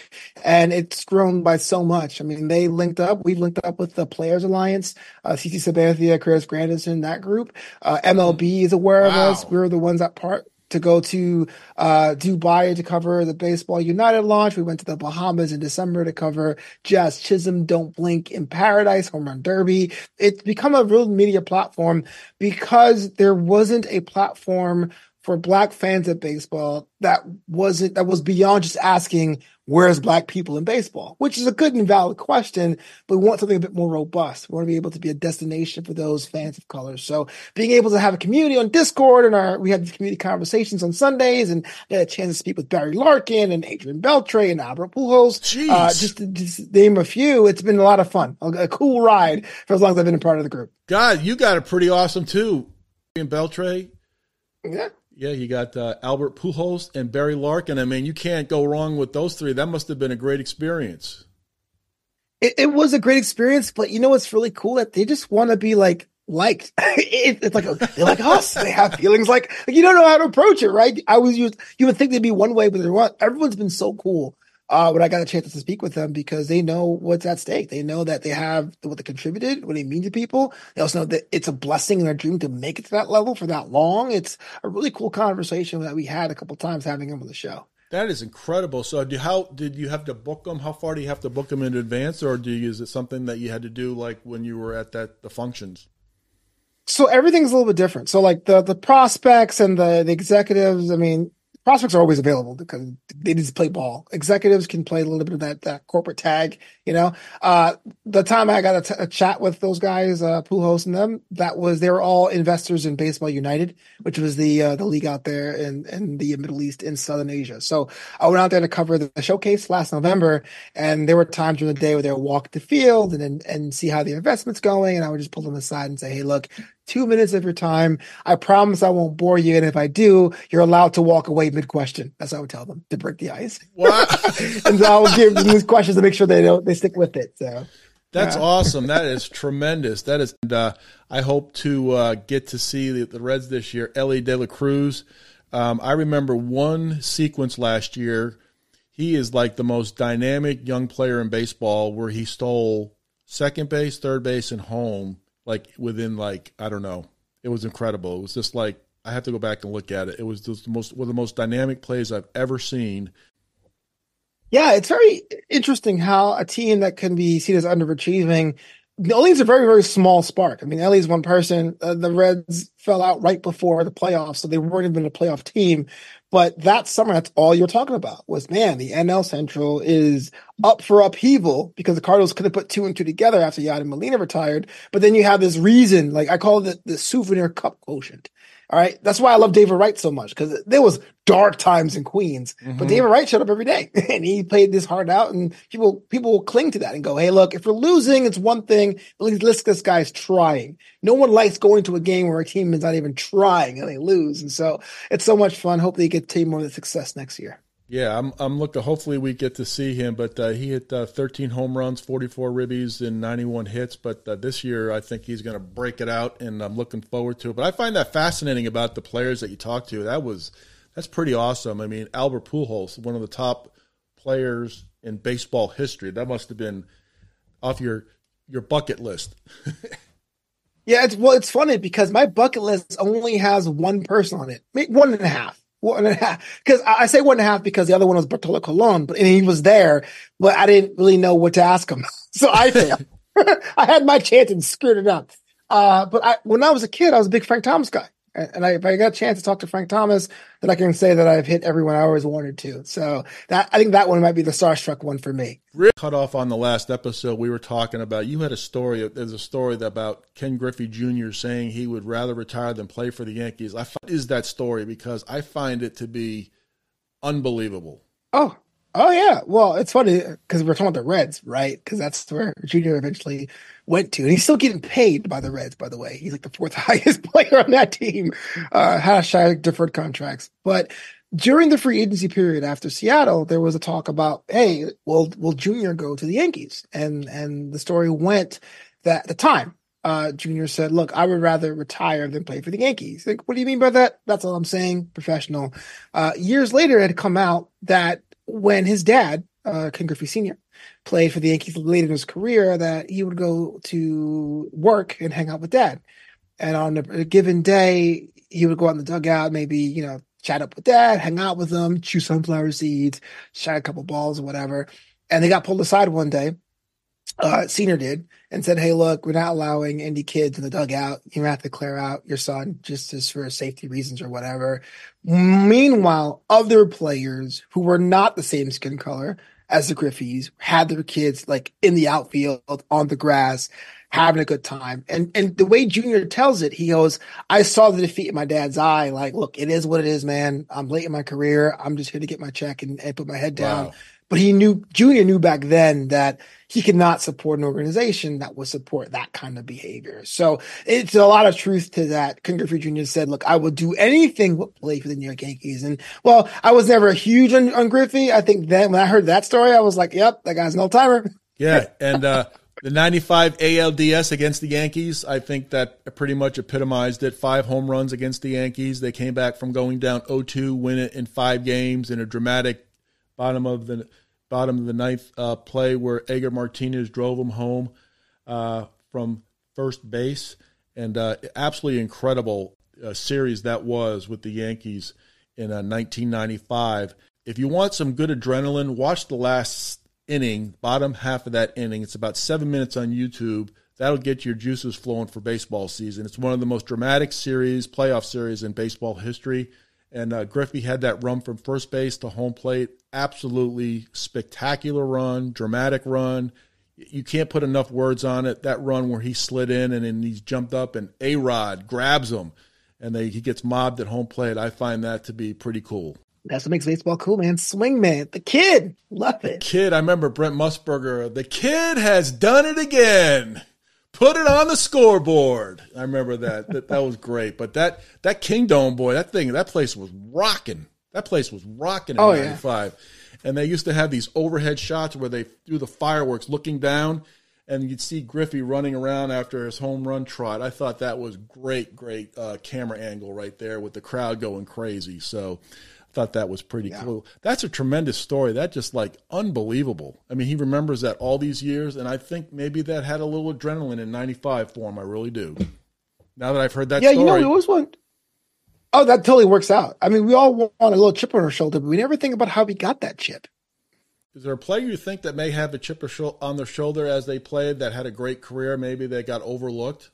and it's grown by so much. I mean, they linked up. We've linked up with the Players Alliance, uh, CC Sabathia, Chris Granderson, that group. MLB is aware wow. of us. We are the ones that part to go to uh, Dubai to cover the Baseball United launch. We went to the Bahamas in December to cover Jazz Chisholm, Don't Blink in Paradise, Home Run Derby. It's become a real media platform because there wasn't a platform for black fans of baseball that wasn't that was beyond just asking where's black people in baseball, which is a good and valid question, but we want something a bit more robust. We want to be able to be a destination for those fans of color. So being able to have a community on Discord and our we have community conversations on Sundays and get a chance to speak with Barry Larkin and Adrian Beltre and Albert Pujols. Uh, just to just name a few, it's been a lot of fun. A, a cool ride for as long as I've been a part of the group. God, you got it pretty awesome too. Adrian Beltre. Yeah. Yeah, you got uh, Albert Pujols and Barry Larkin. I mean, you can't go wrong with those three. That must have been a great experience. It, it was a great experience, but you know what's really cool? That they just want to be like liked. it, it's like they're like us. They have feelings like, like, you don't know how to approach it, right? I was used. You would think they'd be one way, but they're not. Everyone's been so cool uh, when I got a chance to speak with them because they know what's at stake. They know that they have what they contributed, what they mean to people. They also know that it's a blessing and a dream to make it to that level for that long. It's a really cool conversation that we had a couple times having them on the show. That is incredible. So, do, how did you have to book them? How far do you have to book them in advance, or do you, is it something that you had to do like when you were at that the functions? So everything's a little bit different. So like the the prospects and the the executives. I mean, prospects are always available because they need to play ball. Executives can play a little bit of that, that corporate tag, you know. Uh, the time I got a, t- a chat with those guys, uh, Pujols and them, that was they were all investors in Baseball United, which was the uh, the league out there in in the Middle East in Southern Asia. So I went out there to cover the, showcase last November, and there were times during the day where they would walk the field and and, and see how the investment's going, and I would just pull them aside and say, "Hey, look, two minutes of your time. I promise I won't bore you. And if I do, you're allowed to walk away mid question. That's what I would tell them to break the ice. and so I will give them these questions to make sure they don't, they stick with it. So that's yeah. awesome. That is tremendous. That is, and, uh, I hope to uh, get to see the, the, Reds this year. Elly De La Cruz. Um, I remember one sequence last year. He is like the most dynamic young player in baseball where he stole second base, third base, and home like within like I don't know. It was incredible. It was just like I have to go back and look at it. It was just the most one of the most dynamic plays I've ever seen. Yeah, it's very interesting how a team that can be seen as underachieving is a very, very small spark. I mean, Elly's one person. Uh, the Reds fell out right before the playoffs, so they weren't even a playoff team. But that summer, that's all you're talking about was, man, the NL Central is up for upheaval because the Cardinals could have put two and two together after Yadi Molina retired. But then you have this reason, like I call it the, the souvenir cup quotient. All right. That's why I love David Wright so much because there was dark times in Queens, mm-hmm. but David Wright showed up every day and he played this hard out and people, people will cling to that and go, Hey, look, if we're losing, it's one thing. At least this guy's trying. No one likes going to a game where a team is not even trying and they lose. And so it's so much fun. Hopefully you get team more of the success next year. Yeah, I'm I'm looking. Hopefully, we get to see him. But uh, he hit uh, 13 home runs, 44 ribbies, and 91 hits. But uh, this year, I think he's going to break it out, and I'm looking forward to it. But I find that fascinating about the players that you talk to. That was that's pretty awesome. I mean, Albert Pujols, one of the top players in baseball history. That must have been off your your bucket list. yeah, it's well, it's funny because my bucket list only has one person on it, one and a half one and a half. Because I say one and a half because the other one was Bartolo Colon, but and he was there, but I didn't really know what to ask him, so I failed. I had my chance and screwed it up. Uh, but I, when I was a kid, I was a big Frank Thomas guy. And I, if I got a chance to talk to Frank Thomas, then I can say that I've hit everyone I always wanted to. So that I think that one might be the starstruck one for me. Cut off on the last episode, we were talking about. You had a story. There's a story about Ken Griffey Jr. saying he would rather retire than play for the Yankees. I find, is that story because I find it to be unbelievable. Oh, Oh yeah, well, it's funny because we're talking about the Reds, right? Because that's where Junior eventually went to, and he's still getting paid by the Reds. By the way, he's like the fourth highest player on that team. Uh, hashtag deferred contracts. But during the free agency period after Seattle, there was a talk about, hey, will will Junior go to the Yankees? And and the story went that at the time, uh, Junior said, "Look, I would rather retire than play for the Yankees." Like, what do you mean by that? That's all I'm saying. Professional. Uh, years later, it had come out that when his dad, uh, Ken Griffey Sr., played for the Yankees late in his career, that he would go to work and hang out with dad. And on a given day, he would go out in the dugout, maybe, you know, chat up with dad, hang out with him, chew sunflower seeds, shot a couple balls or whatever. And they got pulled aside one day uh, senior did and said, Hey, look, we're not allowing any kids in the dugout. You have to clear out your son just as for safety reasons or whatever. Meanwhile, other players who were not the same skin color as the Griffeys had their kids like in the outfield on the grass having a good time. And and the way Junior tells it, he goes, I saw the defeat in my dad's eye. Like, look, it is what it is, man. I'm late in my career. I'm just here to get my check and, and put my head down. Wow. But he knew Junior knew back then that he could not support an organization that would support that kind of behavior. So it's a lot of truth to that. Ken Griffey Jr. said, look, I will do anything but play for the New York Yankees. And well, I was never a huge on, on Griffey. I think then when I heard that story, I was like, yep, that guy's an old timer. Yeah. And, uh, the 95 ALDS against the Yankees, I think that pretty much epitomized it. Five home runs against the Yankees. They came back from going down 0-2, win it in five games in a dramatic bottom of the bottom of the ninth uh, play where Edgar Martinez drove him home uh, from first base, and uh, absolutely incredible uh, series that was with the Yankees in 1995. Uh, if you want some good adrenaline, watch the last inning, bottom half of that inning. It's about seven minutes on YouTube. That'll get your juices flowing for baseball season. It's one of the most dramatic series, playoff series in baseball history. And uh, Griffey had that run from first base to home plate. Absolutely spectacular run, dramatic run. You can't put enough words on it. That run where he slid in and then he's jumped up and A Rod grabs him and they, he gets mobbed at home plate. I find that to be pretty cool. That's what makes baseball cool, man. Swing man, the kid, love it. The kid, I remember Brent Musburger. The kid has done it again. Put it on the scoreboard. I remember that. that that was great. But that that Kingdome boy, that thing, that place was rocking. That place was rocking in oh, '95. Yeah. And they used to have these overhead shots where they threw the fireworks looking down, and you'd see Griffey running around after his home run trot. I thought that was great, great uh, camera angle right there with the crowd going crazy. So thought that was pretty yeah. cool. That's a tremendous story. That just like unbelievable. I mean, he remembers that all these years, and I think maybe that had a little adrenaline in '95 for him. I really do. Now that I've heard that, yeah, story, you know, it always want. Oh, that totally works out. I mean, we all want a little chip on our shoulder, but we never think about how we got that chip. Is there a player you think that may have a chip on their shoulder as they played that had a great career? Maybe they got overlooked.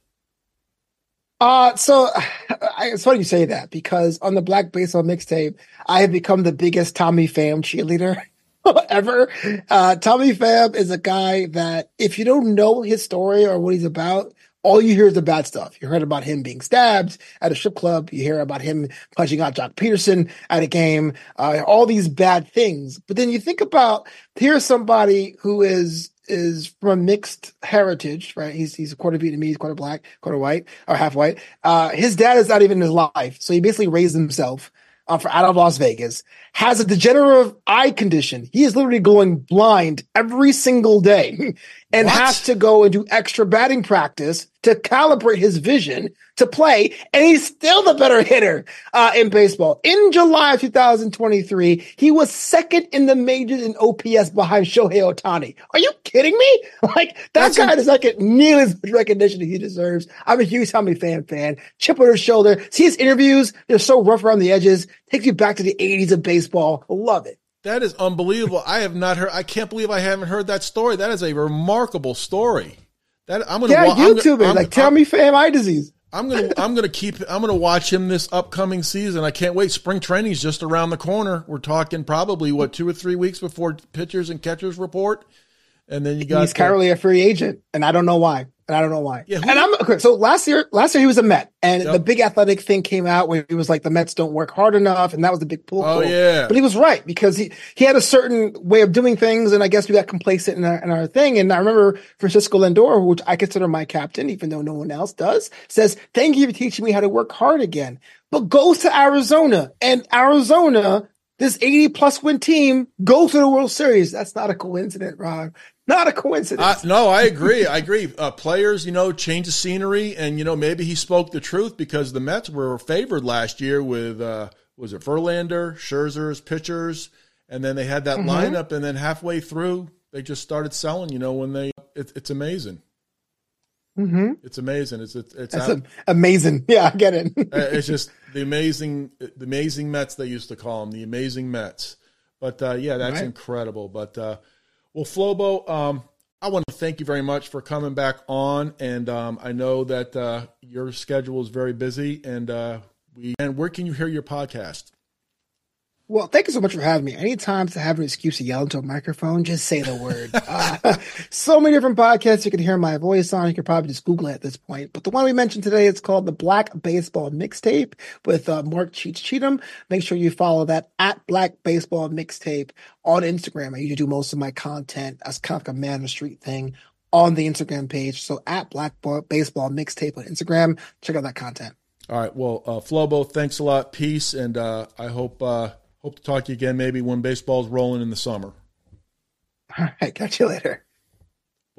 Uh, so I, it's funny you say that because on the Black Baseball mixtape, I have become the biggest Tommy Pham cheerleader ever. Uh, Tommy Pham is a guy that if you don't know his story or what he's about, all you hear is the bad stuff. You heard about him being stabbed at a strip club. You hear about him punching out Joc Pederson at a game. Uh, all these bad things. But then you think about here's somebody who is is from a mixed heritage, right? He's he's a quarter Vietnamese, quarter black, quarter white, or half white. Uh, his dad is not even in his life, so he basically raised himself uh, for out of Las Vegas. Has a degenerative eye condition. He is literally going blind every single day, and what? has to go and do extra batting practice to calibrate his vision to play, and he's still the better hitter uh, in baseball. In July of 2023, he was second in the majors in OPS behind Shohei Ohtani. Are you kidding me? Like that That's guy a- does not get nearly as much recognition as he deserves. I'm a huge Tommy Pham fan. Chip on his shoulder. See his interviews; they're so rough around the edges. Takes you back to the 80s of baseball. Love it. That is unbelievable. I have not heard. I can't believe I haven't heard that story. That is a remarkable story. That I'm gonna yeah, YouTube it. Like, tell I'm, me, fam, eye disease. I'm gonna I'm gonna keep I'm gonna watch him this upcoming season. I can't wait. Spring training's just around the corner. We're talking probably what two or three weeks before pitchers and catchers report, and then you got he's currently a free agent, and I don't know why and I don't know why. Yeah, and I'm okay. So last year, last year he was a Met, and yep. the big athletic thing came out where he was like the Mets don't work hard enough, and that was the big pull. Oh yeah, but he was right because he he had a certain way of doing things, and I guess we got complacent in our, in our thing. And I remember Francisco Lindor, which I consider my captain, even though no one else does, says, "Thank you for teaching me how to work hard again." But goes to Arizona, and Arizona this 80 plus win team goes to the World Series. That's not a coincidence, Rob. Not a coincidence. Uh, no, I agree. I agree. Uh, players, you know, change the scenery, and you know, maybe he spoke the truth because the Mets were favored last year with uh, was it Verlander, Scherzer's pitchers, and then they had that mm-hmm. lineup, and then halfway through they just started selling. You know, when they it, it's amazing. Mm-hmm. It's amazing. It's it's, it's out, amazing. Yeah, I get it. Uh, it's just the amazing, the amazing Mets they used to call them, the amazing Mets. But uh, yeah, that's right. incredible. But uh, well, Flobo, um, I want to thank you very much for coming back on, and um, I know that uh, your schedule is very busy, and uh, we and where can you hear your podcast? Well, thank you so much for having me. Anytime to have an excuse to yell into a microphone, just say the word. uh, so many different podcasts you can hear my voice on. You can probably just Google it at this point. But the one we mentioned today is called the Black Baseball Mixtape with uh, Mark Cheats Cheatham. Make sure you follow that at Black Baseball Mixtape on Instagram. I usually do most of my content as kind of like a man on the street thing on the Instagram page. So at Black Baseball Mixtape on Instagram, check out that content. All right. Well, uh, Flobo, thanks a lot. Peace. And uh, I hope. Hope to talk to you again maybe when baseball's rolling in the summer. All right. Catch you later.